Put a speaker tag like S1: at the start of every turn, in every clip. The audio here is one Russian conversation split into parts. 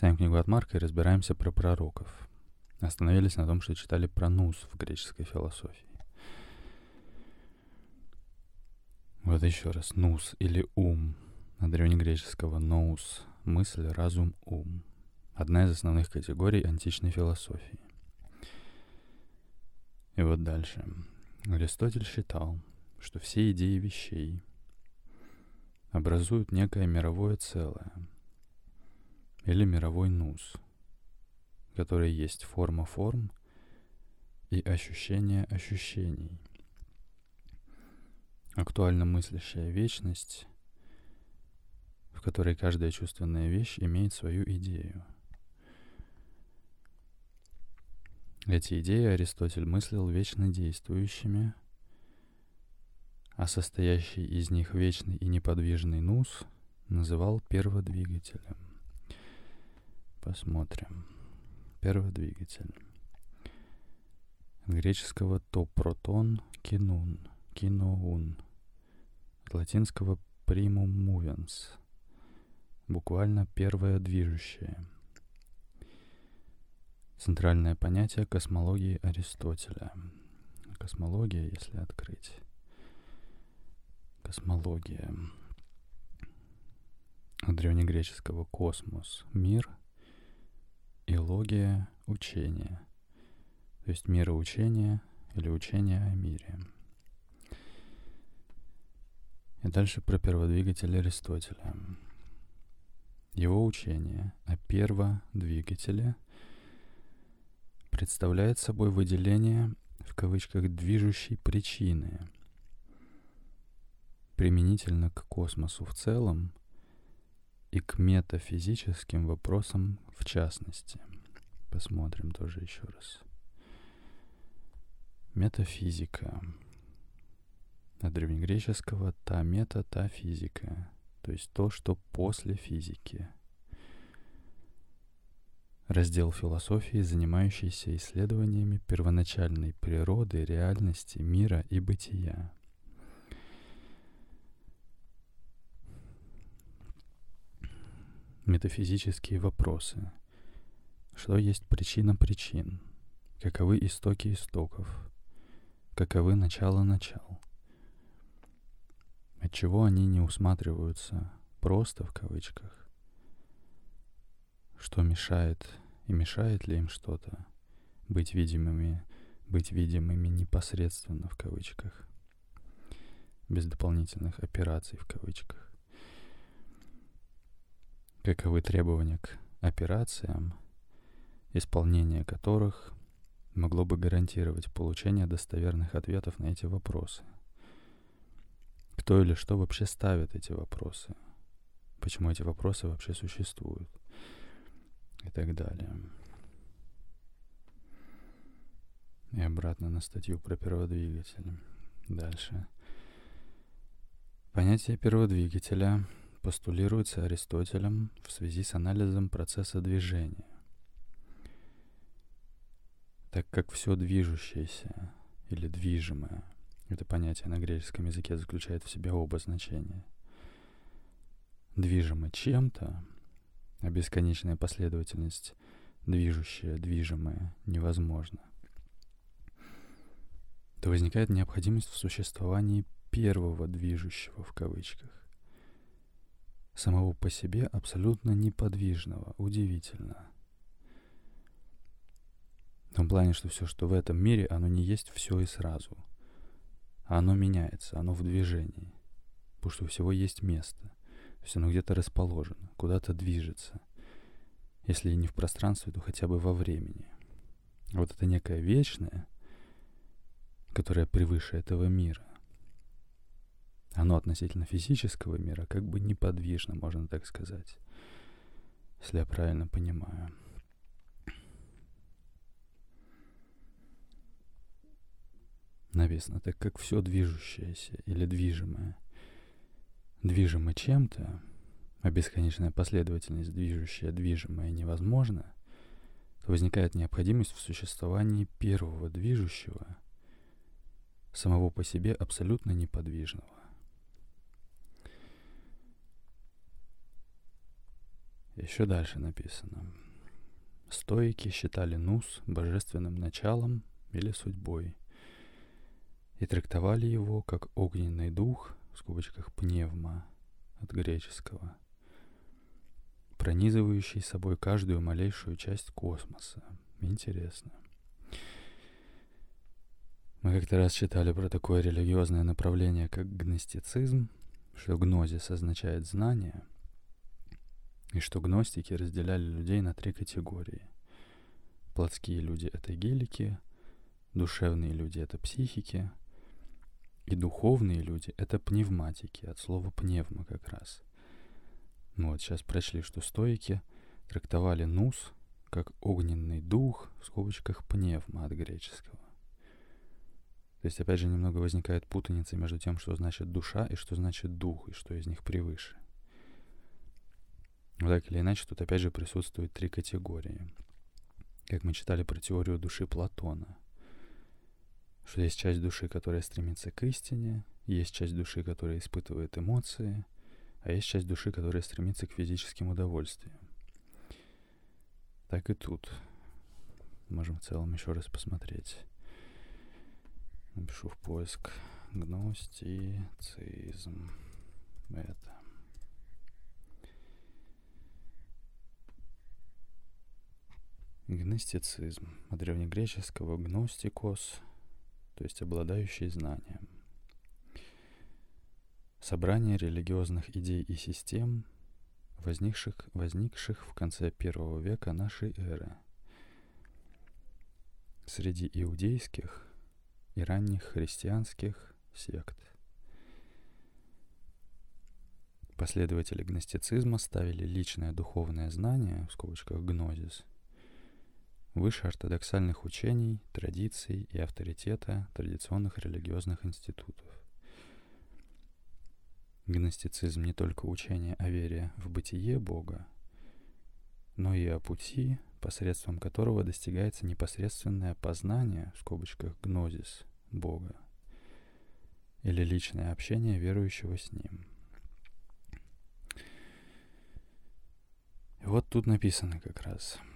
S1: Читаем книгу от Марка и разбираемся про пророков. Остановились на том, что читали про нус в греческой философии. Вот еще раз. Нус или ум. От древнегреческого ноус — мысль, разум, ум. Одна из основных категорий античной философии. И вот дальше. Аристотель считал, что все идеи вещей образуют некое мировое целое или мировой нус, который есть форма форм и ощущение ощущений. Актуально мыслящая вечность, в которой каждая чувственная вещь имеет свою идею. Эти идеи Аристотель мыслил вечно действующими – а состоящий из них вечный и неподвижный нус называл перводвигателем. Посмотрим. Перводвигатель. От греческого то протон кинун, киноун. От латинского primum movens. Буквально первое движущее. Центральное понятие космологии Аристотеля. Космология, если открыть Космология. От древнегреческого космос — мир, и логия — учение. То есть мироучение или учение о мире. И дальше про перводвигатель Аристотеля. Его учение о перводвигателе представляет собой выделение в кавычках движущей причины — применительно к космосу в целом и к метафизическим вопросам в частности. Посмотрим тоже еще раз. Метафизика. От древнегреческого «та мета, та физика», то есть то, что после физики. Раздел философии, занимающийся исследованиями первоначальной природы, реальности, мира и бытия – метафизические вопросы. Что есть причина причин? Каковы истоки истоков? Каковы начало начал? Отчего они не усматриваются просто в кавычках? Что мешает и мешает ли им что-то быть видимыми, быть видимыми непосредственно в кавычках, без дополнительных операций в кавычках? Каковы требования к операциям, исполнение которых могло бы гарантировать получение достоверных ответов на эти вопросы. Кто или что вообще ставит эти вопросы? Почему эти вопросы вообще существуют? И так далее. И обратно на статью про перводвигатель. Дальше. Понятие перводвигателя постулируется Аристотелем в связи с анализом процесса движения. Так как все движущееся или движимое, это понятие на греческом языке заключает в себе оба значения. Движимо чем-то, а бесконечная последовательность движущая, движимое невозможно, то возникает необходимость в существовании первого движущего в кавычках самого по себе абсолютно неподвижного. Удивительно. В том плане, что все, что в этом мире, оно не есть все и сразу. А оно меняется, оно в движении. Потому что у всего есть место. То есть оно где-то расположено, куда-то движется. Если не в пространстве, то хотя бы во времени. Вот это некое вечное, которое превыше этого мира, оно относительно физического мира как бы неподвижно, можно так сказать, если я правильно понимаю. Написано, так как все движущееся или движимое движимо чем-то, а бесконечная последовательность движущая движимое невозможна, то возникает необходимость в существовании первого движущего, самого по себе абсолютно неподвижного. Еще дальше написано. Стоики считали нус божественным началом или судьбой и трактовали его как огненный дух, в скобочках пневма от греческого, пронизывающий собой каждую малейшую часть космоса. Интересно. Мы как-то раз читали про такое религиозное направление, как гностицизм, что гнозис означает знание — и что гностики разделяли людей на три категории. Плотские люди — это гелики, душевные люди — это психики, и духовные люди — это пневматики, от слова пневма как раз. Ну вот, сейчас прочли, что стоики трактовали нус как огненный дух, в скобочках пневма от греческого. То есть, опять же, немного возникает путаница между тем, что значит душа и что значит дух, и что из них превыше. Но так или иначе, тут опять же присутствуют три категории. Как мы читали про теорию души Платона. Что есть часть души, которая стремится к истине, есть часть души, которая испытывает эмоции, а есть часть души, которая стремится к физическим удовольствиям. Так и тут. Можем в целом еще раз посмотреть. Напишу в поиск гностицизм. Это. Гностицизм. От древнегреческого гностикос, то есть обладающий знанием. Собрание религиозных идей и систем, возникших, возникших в конце первого века нашей эры среди иудейских и ранних христианских сект. Последователи гностицизма ставили личное духовное знание, в скобочках гнозис, выше ортодоксальных учений, традиций и авторитета традиционных религиозных институтов. Гностицизм не только учение о вере в бытие Бога, но и о пути, посредством которого достигается непосредственное познание, в скобочках гнозис, Бога, или личное общение верующего с Ним. И вот тут написано как раз –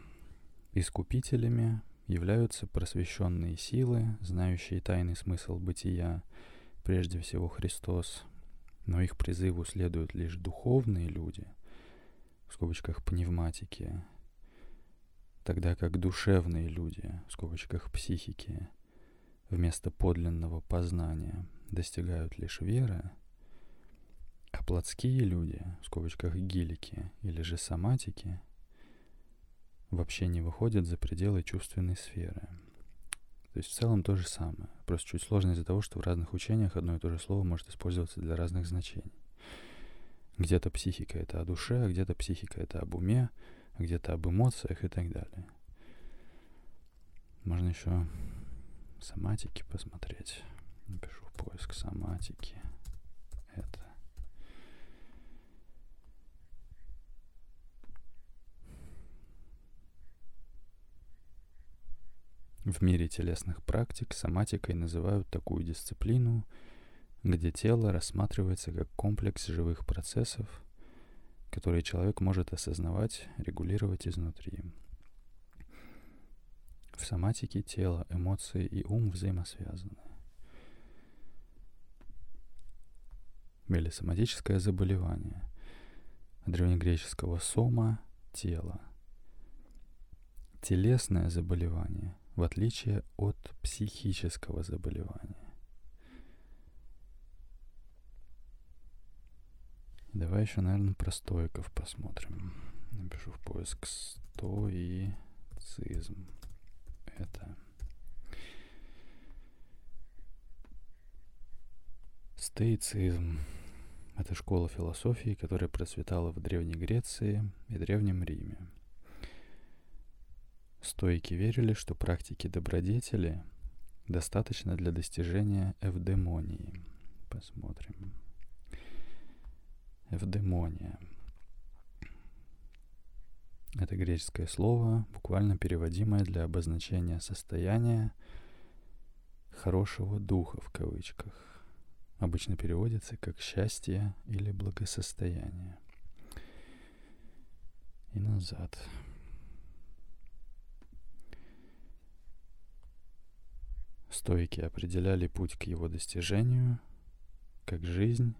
S1: Искупителями являются просвещенные силы, знающие тайный смысл бытия, прежде всего Христос, но их призыву следуют лишь духовные люди, в скобочках пневматики, тогда как душевные люди, в скобочках психики, вместо подлинного познания достигают лишь веры, а плотские люди, в скобочках гилики или же соматики – вообще не выходят за пределы чувственной сферы. То есть в целом то же самое. Просто чуть сложно из-за того, что в разных учениях одно и то же слово может использоваться для разных значений. Где-то психика это о душе, а где-то психика это об уме, а где-то об эмоциях и так далее. Можно еще соматики посмотреть. Напишу поиск соматики. Это. В мире телесных практик соматикой называют такую дисциплину, где тело рассматривается как комплекс живых процессов, которые человек может осознавать, регулировать изнутри. В соматике тело, эмоции и ум взаимосвязаны. Или соматическое заболевание. Древнегреческого сома – тело. Телесное заболевание – в отличие от психического заболевания. Давай еще, наверное, про стоиков посмотрим. Напишу в поиск стоицизм. Это Стоицизм — это школа философии, которая процветала в Древней Греции и Древнем Риме. Стойки верили, что практики добродетели достаточно для достижения эвдемонии. Посмотрим. Эвдемония. Это греческое слово, буквально переводимое для обозначения состояния хорошего духа в кавычках. Обычно переводится как счастье или благосостояние. и назад. Стойки определяли путь к его достижению, как жизнь,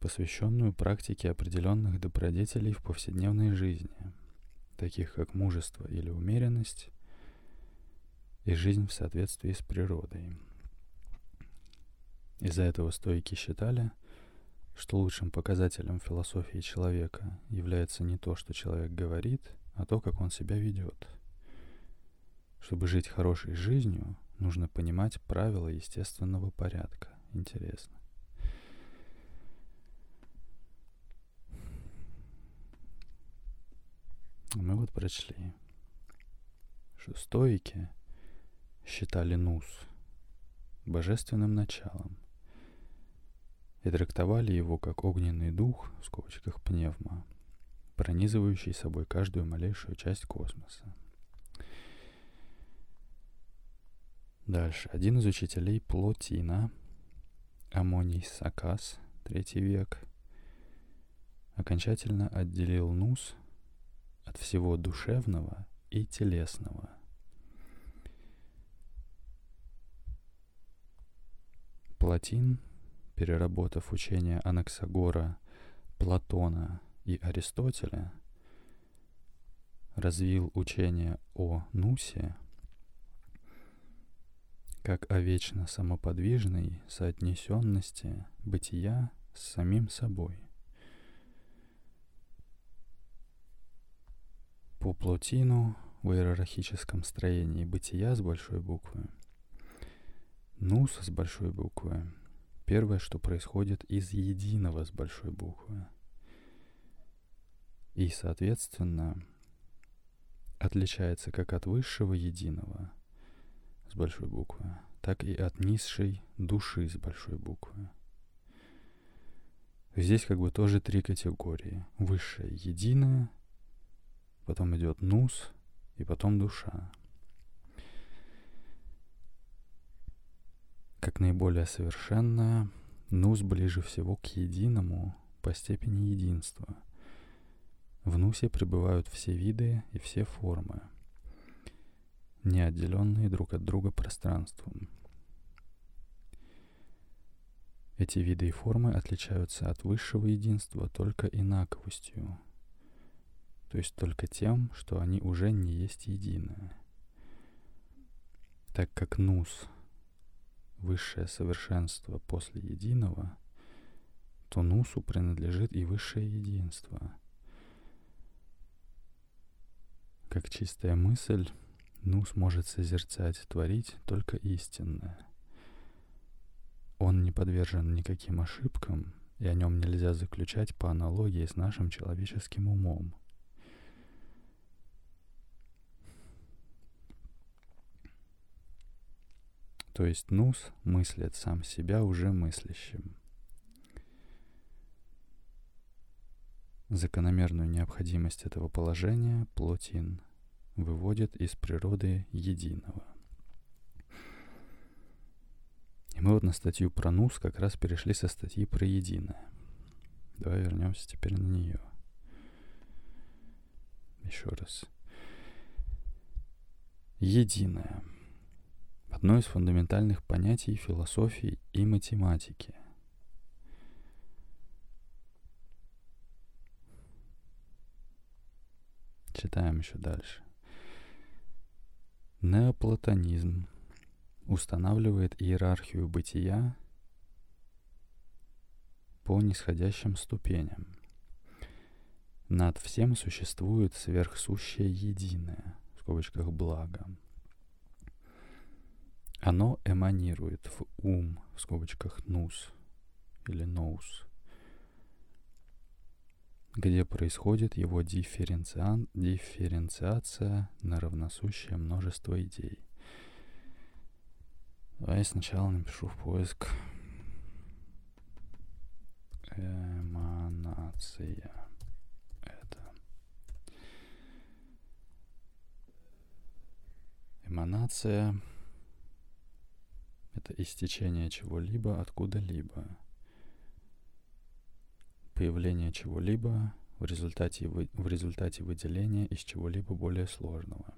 S1: посвященную практике определенных добродетелей в повседневной жизни, таких как мужество или умеренность, и жизнь в соответствии с природой. Из-за этого стойки считали, что лучшим показателем философии человека является не то, что человек говорит, а то, как он себя ведет. Чтобы жить хорошей жизнью, нужно понимать правила естественного порядка. Интересно. Мы вот прочли, что стоики считали нус божественным началом и трактовали его как огненный дух, в скобочках пневма, пронизывающий собой каждую малейшую часть космоса. Дальше. Один из учителей Плотина, Амоний Сакас, третий век, окончательно отделил Нус от всего душевного и телесного. Платин, переработав учение Анаксагора, Платона и Аристотеля, развил учение о Нусе как о вечно самоподвижной соотнесенности бытия с самим собой. По Плотину в иерархическом строении бытия с большой буквы, нус с большой буквы, первое, что происходит из единого с большой буквы. И, соответственно, отличается как от высшего единого – с большой буквы, так и от низшей души с большой буквы. Здесь как бы тоже три категории. Высшая единая, потом идет нус и потом душа. Как наиболее совершенная, нус ближе всего к единому по степени единства. В нусе пребывают все виды и все формы – не отделенные друг от друга пространством. Эти виды и формы отличаются от высшего единства только инаковостью, то есть только тем, что они уже не есть единое. Так как нус — высшее совершенство после единого, то нусу принадлежит и высшее единство. Как чистая мысль — ну сможет созерцать, творить только истинное. Он не подвержен никаким ошибкам, и о нем нельзя заключать по аналогии с нашим человеческим умом. То есть Нус мыслит сам себя уже мыслящим. Закономерную необходимость этого положения Плотин – выводит из природы единого. И мы вот на статью про НУС как раз перешли со статьи про единое. Давай вернемся теперь на нее. Еще раз. Единое. Одно из фундаментальных понятий философии и математики. Читаем еще дальше. Неоплатонизм устанавливает иерархию бытия по нисходящим ступеням. Над всем существует сверхсущее единое, в скобочках благо. Оно эманирует в ум, в скобочках нус или ноус, где происходит его дифференциа... дифференциация на равносущее множество идей. Давай сначала напишу в поиск эманация. Это эманация это истечение чего-либо откуда-либо появление чего-либо в результате, вы, в результате выделения из чего-либо более сложного.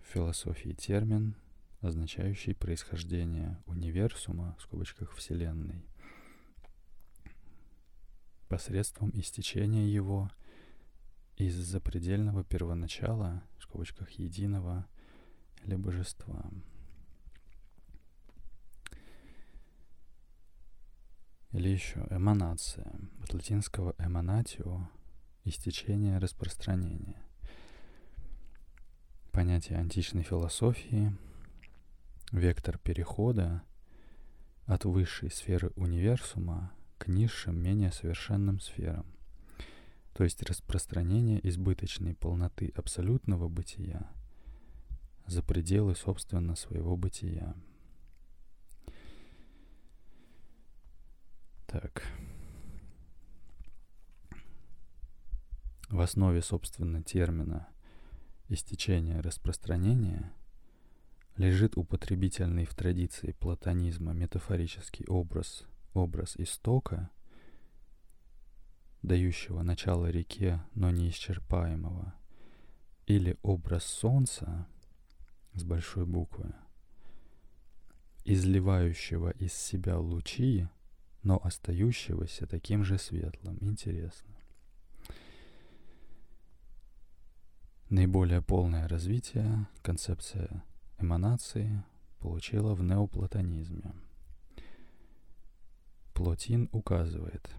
S1: В философии термин, означающий происхождение универсума, в скобочках Вселенной, посредством истечения его из запредельного первоначала, в скобочках единого, или божества. Или еще эманация. От латинского эманатио – истечение, распространение. Понятие античной философии – вектор перехода от высшей сферы универсума к низшим, менее совершенным сферам, то есть распространение избыточной полноты абсолютного бытия за пределы, собственно, своего бытия – Так. В основе, собственно, термина истечения распространения лежит употребительный в традиции платонизма метафорический образ, образ истока, дающего начало реке, но неисчерпаемого, или образ солнца с большой буквы, изливающего из себя лучи, но остающегося таким же светлым. Интересно. Наиболее полное развитие концепция эманации получила в неоплатонизме. Плотин указывает,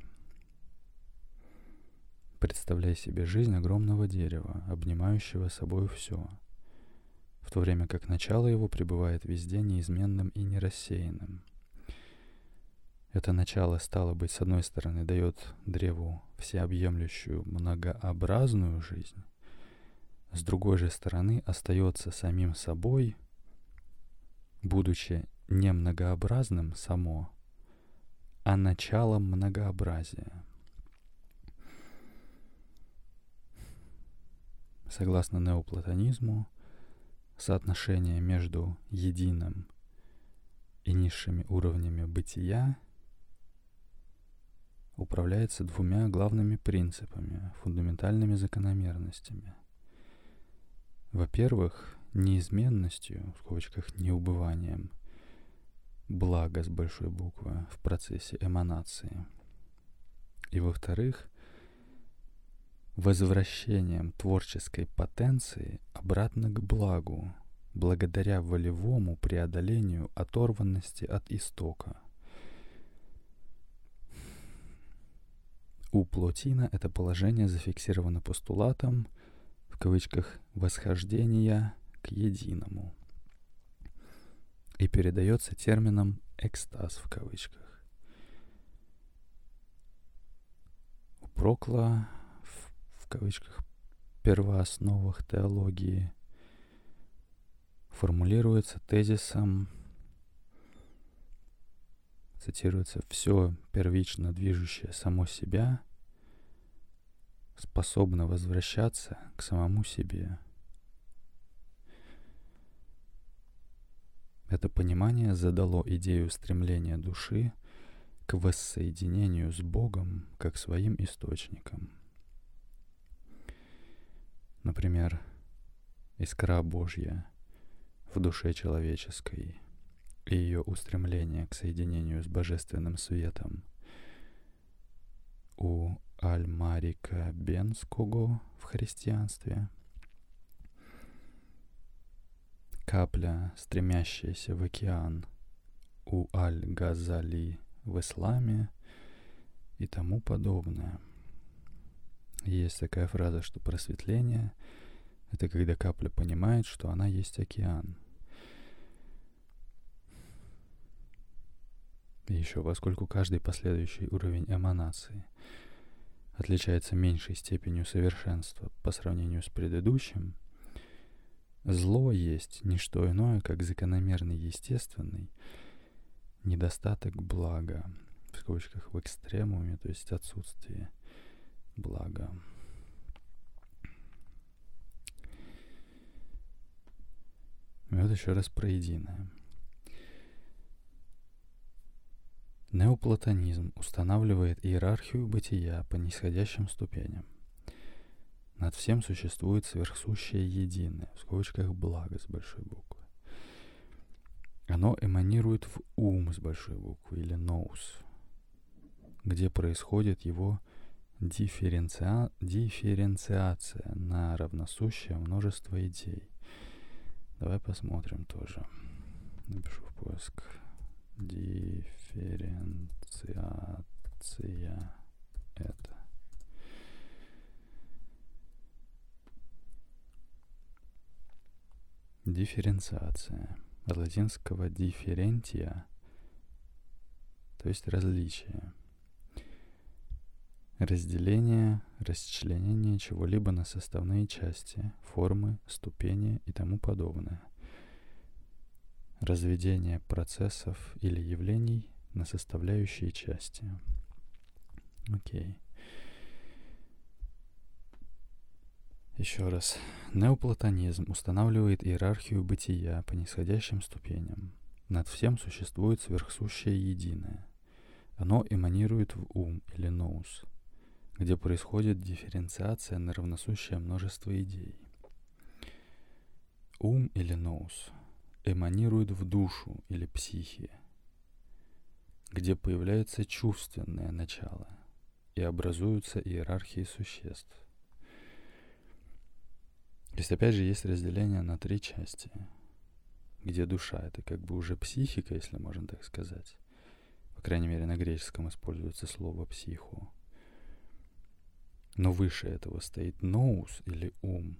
S1: представляй себе жизнь огромного дерева, обнимающего собой все, в то время как начало его пребывает везде неизменным и нерассеянным – это начало, стало быть, с одной стороны, дает древу всеобъемлющую многообразную жизнь, с другой же стороны, остается самим собой, будучи не многообразным само, а началом многообразия. Согласно неоплатонизму, соотношение между единым и низшими уровнями бытия — управляется двумя главными принципами, фундаментальными закономерностями. Во-первых, неизменностью, в скобочках неубыванием, благо с большой буквы в процессе эманации. И во-вторых, возвращением творческой потенции обратно к благу, благодаря волевому преодолению оторванности от истока – У Плотина это положение зафиксировано постулатом, в кавычках, «восхождения к единому» и передается термином «экстаз» в кавычках. У Прокла в, в кавычках первоосновах теологии формулируется тезисом цитируется, все первично движущее само себя способно возвращаться к самому себе. Это понимание задало идею стремления души к воссоединению с Богом как своим источником. Например, искра Божья в душе человеческой – и ее устремление к соединению с божественным светом. У Аль-Марика Бенского в христианстве капля, стремящаяся в океан у Аль-Газали в исламе и тому подобное. Есть такая фраза, что просветление — это когда капля понимает, что она есть океан — еще, поскольку каждый последующий уровень эманации отличается меньшей степенью совершенства по сравнению с предыдущим, зло есть не что иное, как закономерный естественный недостаток блага, в скобочках в экстремуме, то есть отсутствие блага. И вот еще раз про единое – Неоплатонизм устанавливает иерархию бытия по нисходящим ступеням. Над всем существует сверхсущее единое, в скобочках благо с большой буквы. Оно эманирует в ум с большой буквы или ноус, где происходит его дифференци... дифференциация на равносущее множество идей. Давай посмотрим тоже. Напишу в поиск. Дифференциация это. Дифференциация. От латинского differentia, то есть различие. Разделение, расчленение чего-либо на составные части, формы, ступени и тому подобное. Разведение процессов или явлений на составляющие части. Окей. Еще раз. Неоплатонизм устанавливает иерархию бытия по нисходящим ступеням. Над всем существует сверхсущее единое. Оно эманирует в ум или ноус, где происходит дифференциация на равносущее множество идей. Ум или ноус эманирует в душу или психе, где появляется чувственное начало и образуются иерархии существ. То есть опять же есть разделение на три части, где душа — это как бы уже психика, если можно так сказать. По крайней мере, на греческом используется слово «психу». Но выше этого стоит ноус или ум,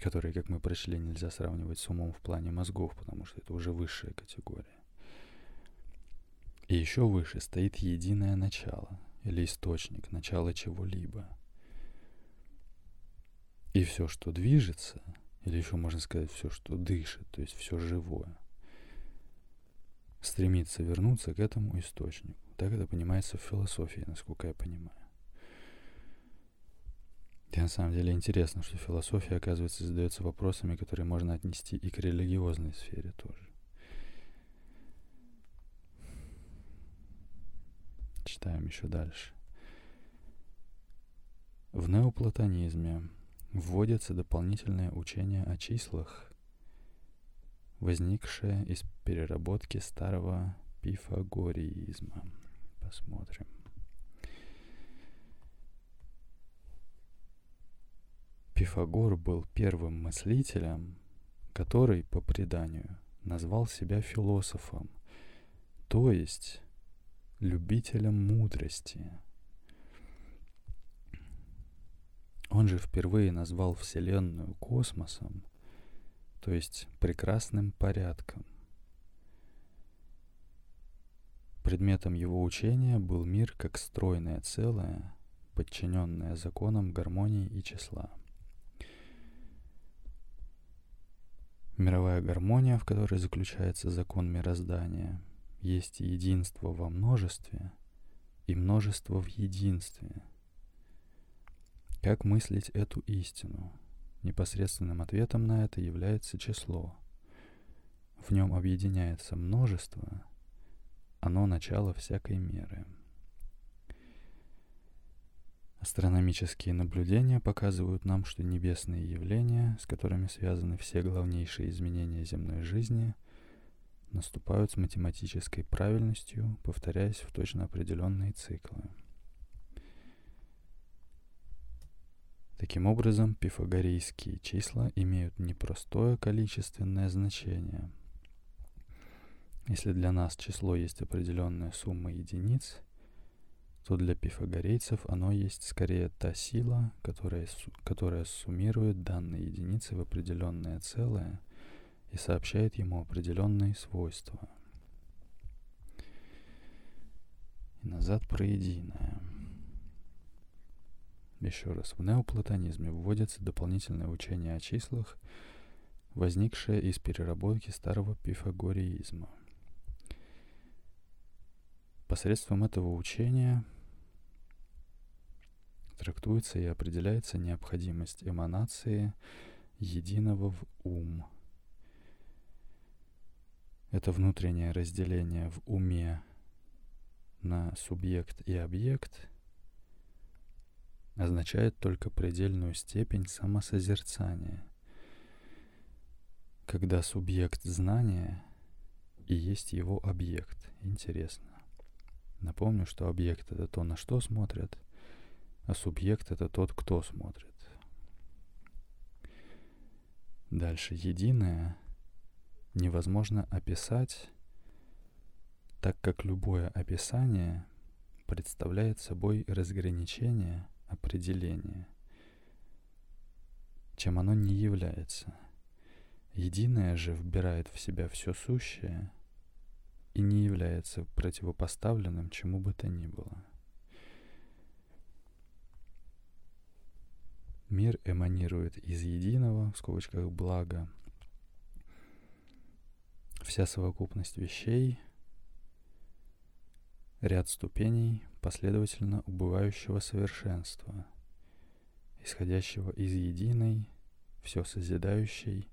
S1: который, как мы прочли, нельзя сравнивать с умом в плане мозгов, потому что это уже высшая категория. И еще выше стоит единое начало или источник, начало чего-либо — и все, что движется, или еще можно сказать все, что дышит, то есть все живое, стремится вернуться к этому источнику. Так это понимается в философии, насколько я понимаю. И на самом деле интересно, что философия, оказывается, задается вопросами, которые можно отнести и к религиозной сфере тоже. Читаем еще дальше. В неоплатонизме вводится дополнительное учение о числах, возникшее из переработки старого пифагореизма. Посмотрим. Пифагор был первым мыслителем, который, по преданию, назвал себя философом, то есть любителем мудрости – Он же впервые назвал Вселенную космосом, то есть прекрасным порядком. Предметом его учения был мир как стройное целое, подчиненное законам гармонии и числа. Мировая гармония, в которой заключается закон мироздания, есть единство во множестве и множество в единстве – как мыслить эту истину? Непосредственным ответом на это является число. В нем объединяется множество, оно начало всякой меры. Астрономические наблюдения показывают нам, что небесные явления, с которыми связаны все главнейшие изменения земной жизни, наступают с математической правильностью, повторяясь в точно определенные циклы – Таким образом, пифагорейские числа имеют непростое количественное значение. Если для нас число есть определенная сумма единиц, то для пифагорейцев оно есть скорее та сила, которая, которая суммирует данные единицы в определенное целое и сообщает ему определенные свойства. И назад про единое. Еще раз, в неоплатонизме вводится дополнительное учение о числах, возникшее из переработки старого пифагореизма. Посредством этого учения трактуется и определяется необходимость эманации единого в ум. Это внутреннее разделение в уме на субъект и объект означает только предельную степень самосозерцания, когда субъект знания и есть его объект. Интересно. Напомню, что объект — это то, на что смотрят, а субъект — это тот, кто смотрит. Дальше. Единое невозможно описать, так как любое описание представляет собой разграничение, определение, чем оно не является. Единое же вбирает в себя все сущее и не является противопоставленным чему бы то ни было. Мир эманирует из единого, в скобочках, блага. Вся совокупность вещей — ряд ступеней последовательно убывающего совершенства, исходящего из единой, все созидающей,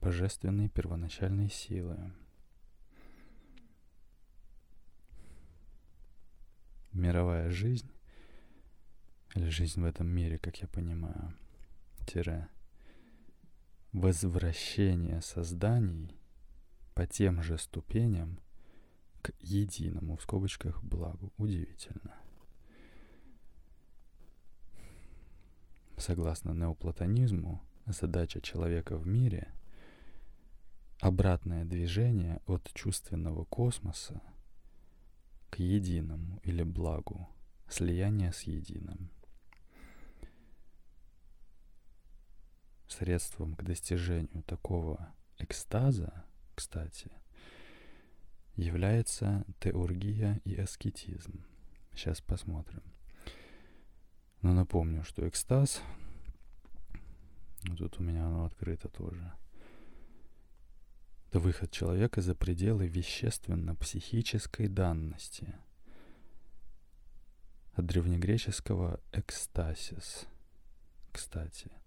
S1: божественной первоначальной силы. Мировая жизнь или жизнь в этом мире, как я понимаю, тире, возвращение созданий по тем же ступеням к единому, в скобочках, благу. Удивительно. Согласно неоплатонизму, задача человека в мире — обратное движение от чувственного космоса к единому или благу, слияние с единым — средством к достижению такого экстаза, кстати, является теургия и аскетизм. Сейчас посмотрим. Но напомню, что экстаз, тут у меня оно открыто тоже, это выход человека за пределы вещественно-психической данности. От древнегреческого экстасис, кстати –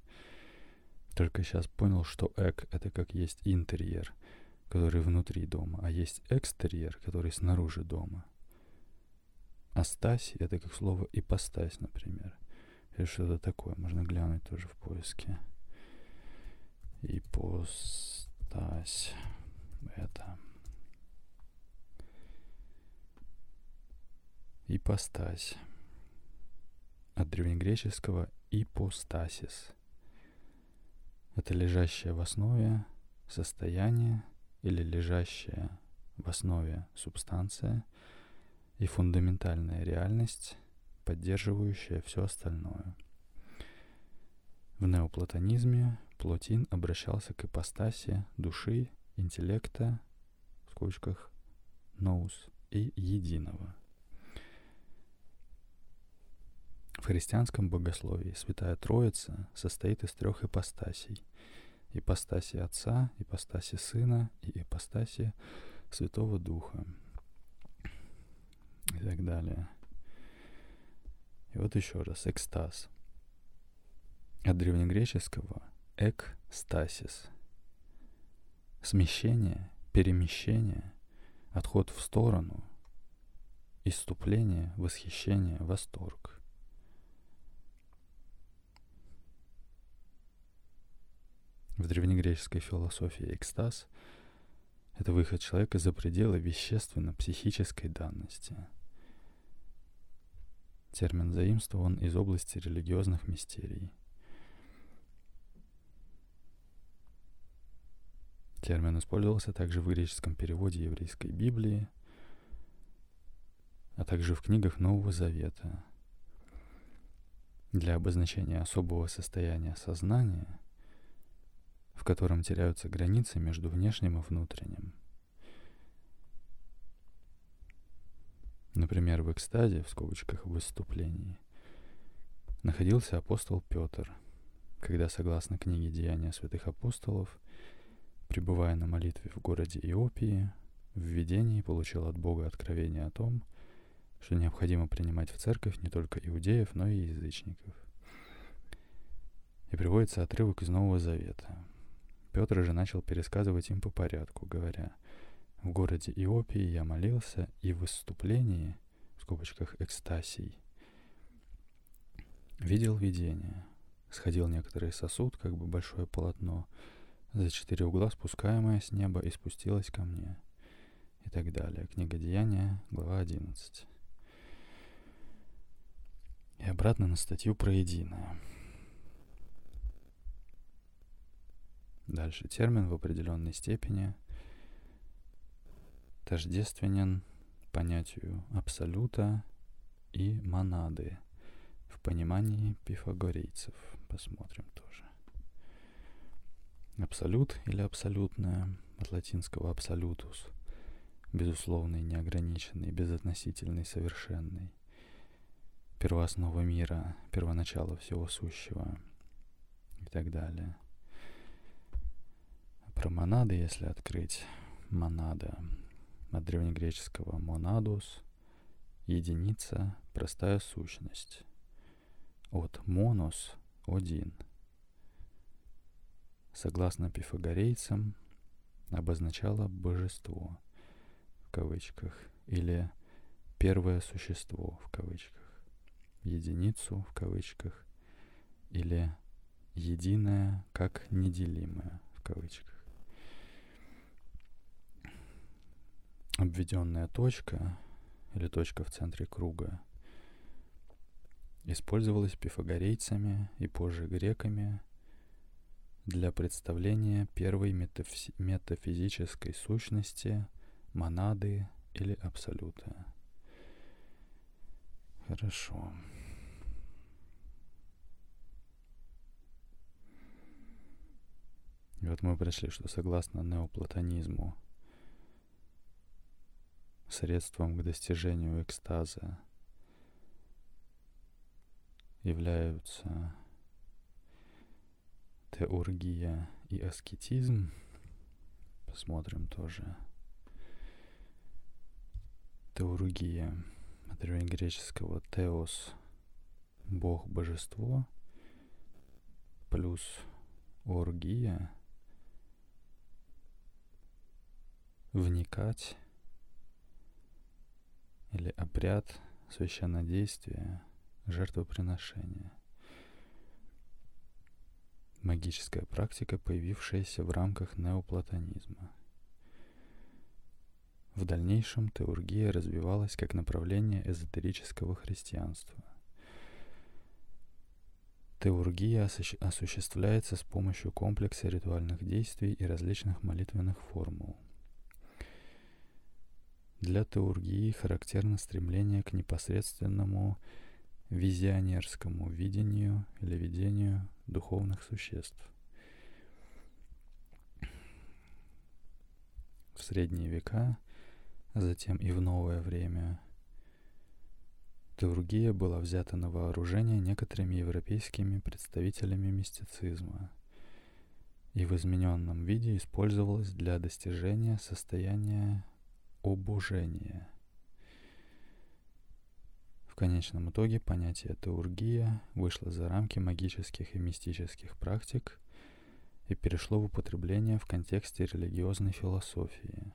S1: только сейчас понял, что эк — это как есть интерьер, который внутри дома, а есть экстерьер, который снаружи дома. Астась — это как слово ипостась, например. Или что-то такое. Можно глянуть тоже в поиске. Ипостась. Это. Ипостась. От древнегреческого ипостасис — это лежащее в основе состояние или лежащая в основе субстанция и фундаментальная реальность, поддерживающая все остальное. В неоплатонизме Плотин обращался к ипостаси души, интеллекта, в скобочках, ноус, и единого – В христианском богословии Святая Троица состоит из трех ипостасей. Ипостаси Отца, ипостаси Сына и ипостаси Святого Духа. И так далее. И вот еще раз, экстаз. От древнегреческого экстасис. Смещение, перемещение, отход в сторону, иступление, восхищение, восторг. В древнегреческой философии экстаз — это выход человека за пределы вещественно-психической данности. Термин заимствован из области религиозных мистерий. Термин использовался также в греческом переводе еврейской Библии, а также в книгах Нового Завета для обозначения особого состояния сознания — котором теряются границы между внешним и внутренним. Например, в экстазе, в скобочках выступлении, находился апостол Петр, когда, согласно книге «Деяния святых апостолов», пребывая на молитве в городе Иопии, в видении получил от Бога откровение о том, что необходимо принимать в церковь не только иудеев, но и язычников. И приводится отрывок из Нового Завета – Петр же начал пересказывать им по порядку, говоря, «В городе Иопии я молился, и в выступлении скобочках экстасий. Видел видение. Сходил некоторый сосуд, как бы большое полотно, за четыре угла спускаемое с неба и спустилось ко мне. И так далее. Книга Деяния, глава 11. И обратно на статью про единое. Дальше термин в определенной степени тождественен понятию абсолюта и монады в понимании пифагорейцев. Посмотрим тоже. Абсолют или абсолютное от латинского абсолютус, безусловный, неограниченный, безотносительный, совершенный, первооснова мира, первоначало всего сущего и так далее. Про монады, если открыть, монада от древнегреческого монадус — единица, простая сущность. От монос — один. Согласно пифагорейцам, обозначало божество в кавычках или первое существо в кавычках, единицу в кавычках или единое как неделимое в кавычках. Обведенная точка или точка в центре круга использовалась пифагорейцами и позже греками для представления первой метафи- метафизической сущности, монады или абсолюта. Хорошо. И вот мы пришли, что согласно неоплатонизму – средством к достижению экстаза являются теургия и аскетизм. Посмотрим тоже. Теургия от древнегреческого теос – бог, божество, плюс оргия – вникать или обряд священнодействия, жертвоприношения. Магическая практика, появившаяся в рамках неоплатонизма. В дальнейшем теургия развивалась как направление эзотерического христианства. Теургия осуществляется с помощью комплекса ритуальных действий и различных молитвенных формул – для теургии характерно стремление к непосредственному визионерскому видению или видению духовных существ. В средние века, а затем и в новое время, теургия была взята на вооружение некоторыми европейскими представителями мистицизма и в измененном виде использовалась для достижения состояния обожение. В конечном итоге понятие теургия вышло за рамки магических и мистических практик и перешло в употребление в контексте религиозной философии.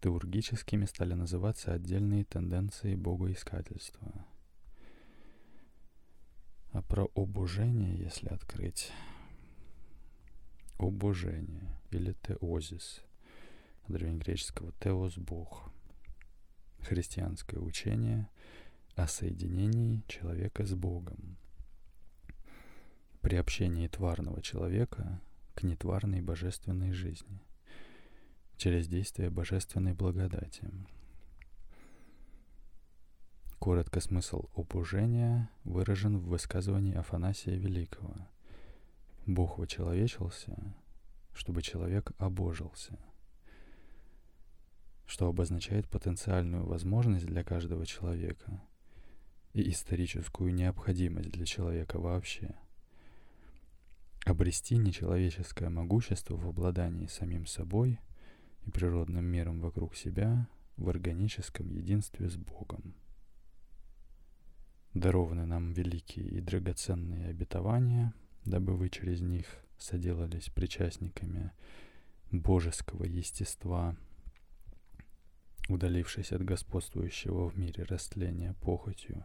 S1: Теургическими стали называться отдельные тенденции богоискательства. А про обожение, если открыть, обожение или теозис – древнегреческого «теос» — «бог». Христианское учение о соединении человека с Богом. При общении тварного человека к нетварной божественной жизни через действие божественной благодати. Коротко смысл обужения выражен в высказывании Афанасия Великого. Бог вочеловечился, чтобы человек обожился – что обозначает потенциальную возможность для каждого человека и историческую необходимость для человека вообще. Обрести нечеловеческое могущество в обладании самим собой и природным миром вокруг себя в органическом единстве с Богом. Дарованы нам великие и драгоценные обетования, дабы вы через них соделались причастниками божеского естества – удалившись от господствующего в мире растления похотью.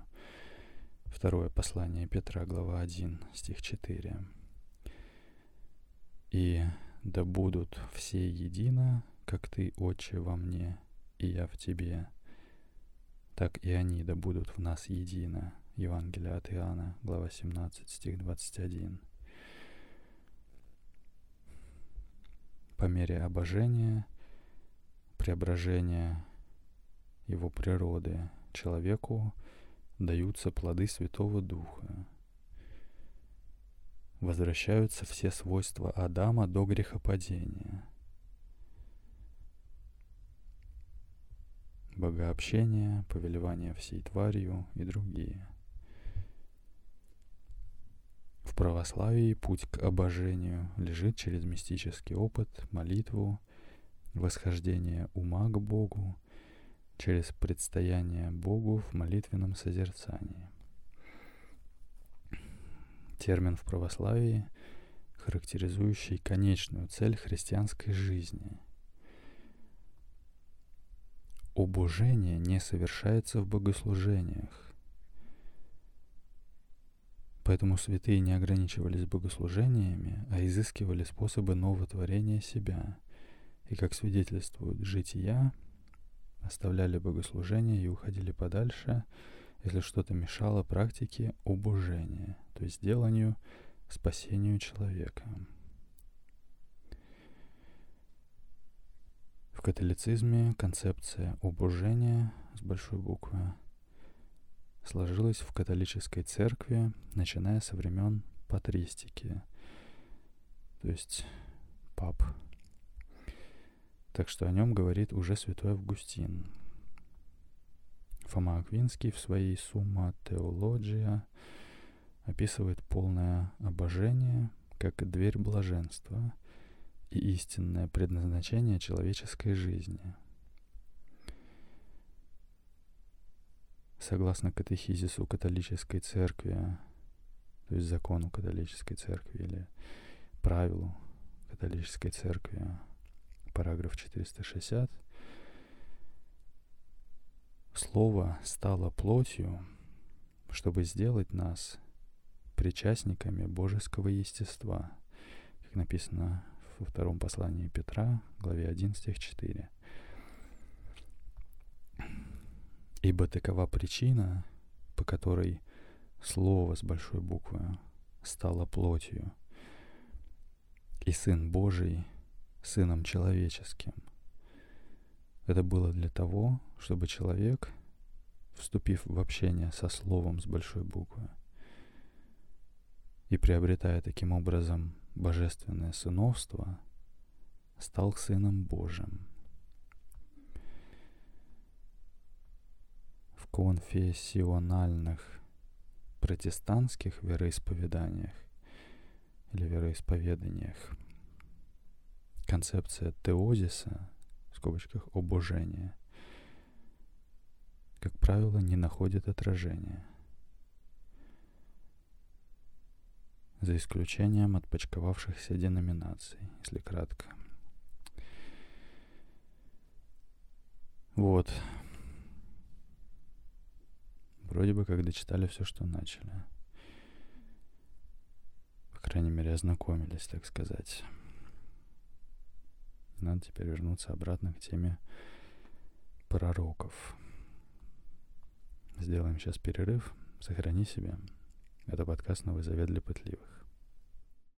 S1: Второе послание Петра, глава 1, стих 4. «И да будут все едино, как ты, Отче, во мне, и я в тебе, так и они да будут в нас едино». Евангелие от Иоанна, глава 17, стих 21. По мере обожения, преображения его природы человеку даются плоды Святого Духа. Возвращаются все свойства Адама до грехопадения. Богообщение, повелевание всей тварью и другие. В православии путь к обожению лежит через мистический опыт, молитву, восхождение ума к Богу, через предстояние Богу в молитвенном созерцании. Термин в православии, характеризующий конечную цель христианской жизни. Обожение не совершается в богослужениях. Поэтому святые не ограничивались богослужениями, а изыскивали способы новотворения себя. И, как свидетельствуют жития, оставляли богослужение и уходили подальше, если что-то мешало практике обожения, то есть деланию, спасению человека. В католицизме концепция обожения с большой буквы сложилась в католической церкви, начиная со времен патристики, то есть пап так что о нем говорит уже святой Августин. Фома Аквинский в своей «Сумма Теология» описывает полное обожение как дверь блаженства и истинное предназначение человеческой жизни. Согласно катехизису католической церкви, то есть закону католической церкви или правилу католической церкви, параграф 460. Слово стало плотью, чтобы сделать нас причастниками божеского естества, как написано во втором послании Петра, главе 1, стих 4. Ибо такова причина, по которой Слово с большой буквы стало плотью, и Сын Божий Сыном Человеческим. Это было для того, чтобы человек, вступив в общение со Словом с большой буквы и приобретая таким образом божественное сыновство, стал Сыном Божьим. В конфессиональных протестантских вероисповеданиях или вероисповеданиях – концепция теозиса, в скобочках обожения, как правило, не находит отражения. За исключением отпочковавшихся деноминаций, если кратко. Вот. Вроде бы как дочитали все, что начали. По крайней мере, ознакомились, так сказать. Надо теперь вернуться обратно к теме пророков. Сделаем сейчас перерыв. Сохрани себя. Это подкаст «Новый завет для пытливых».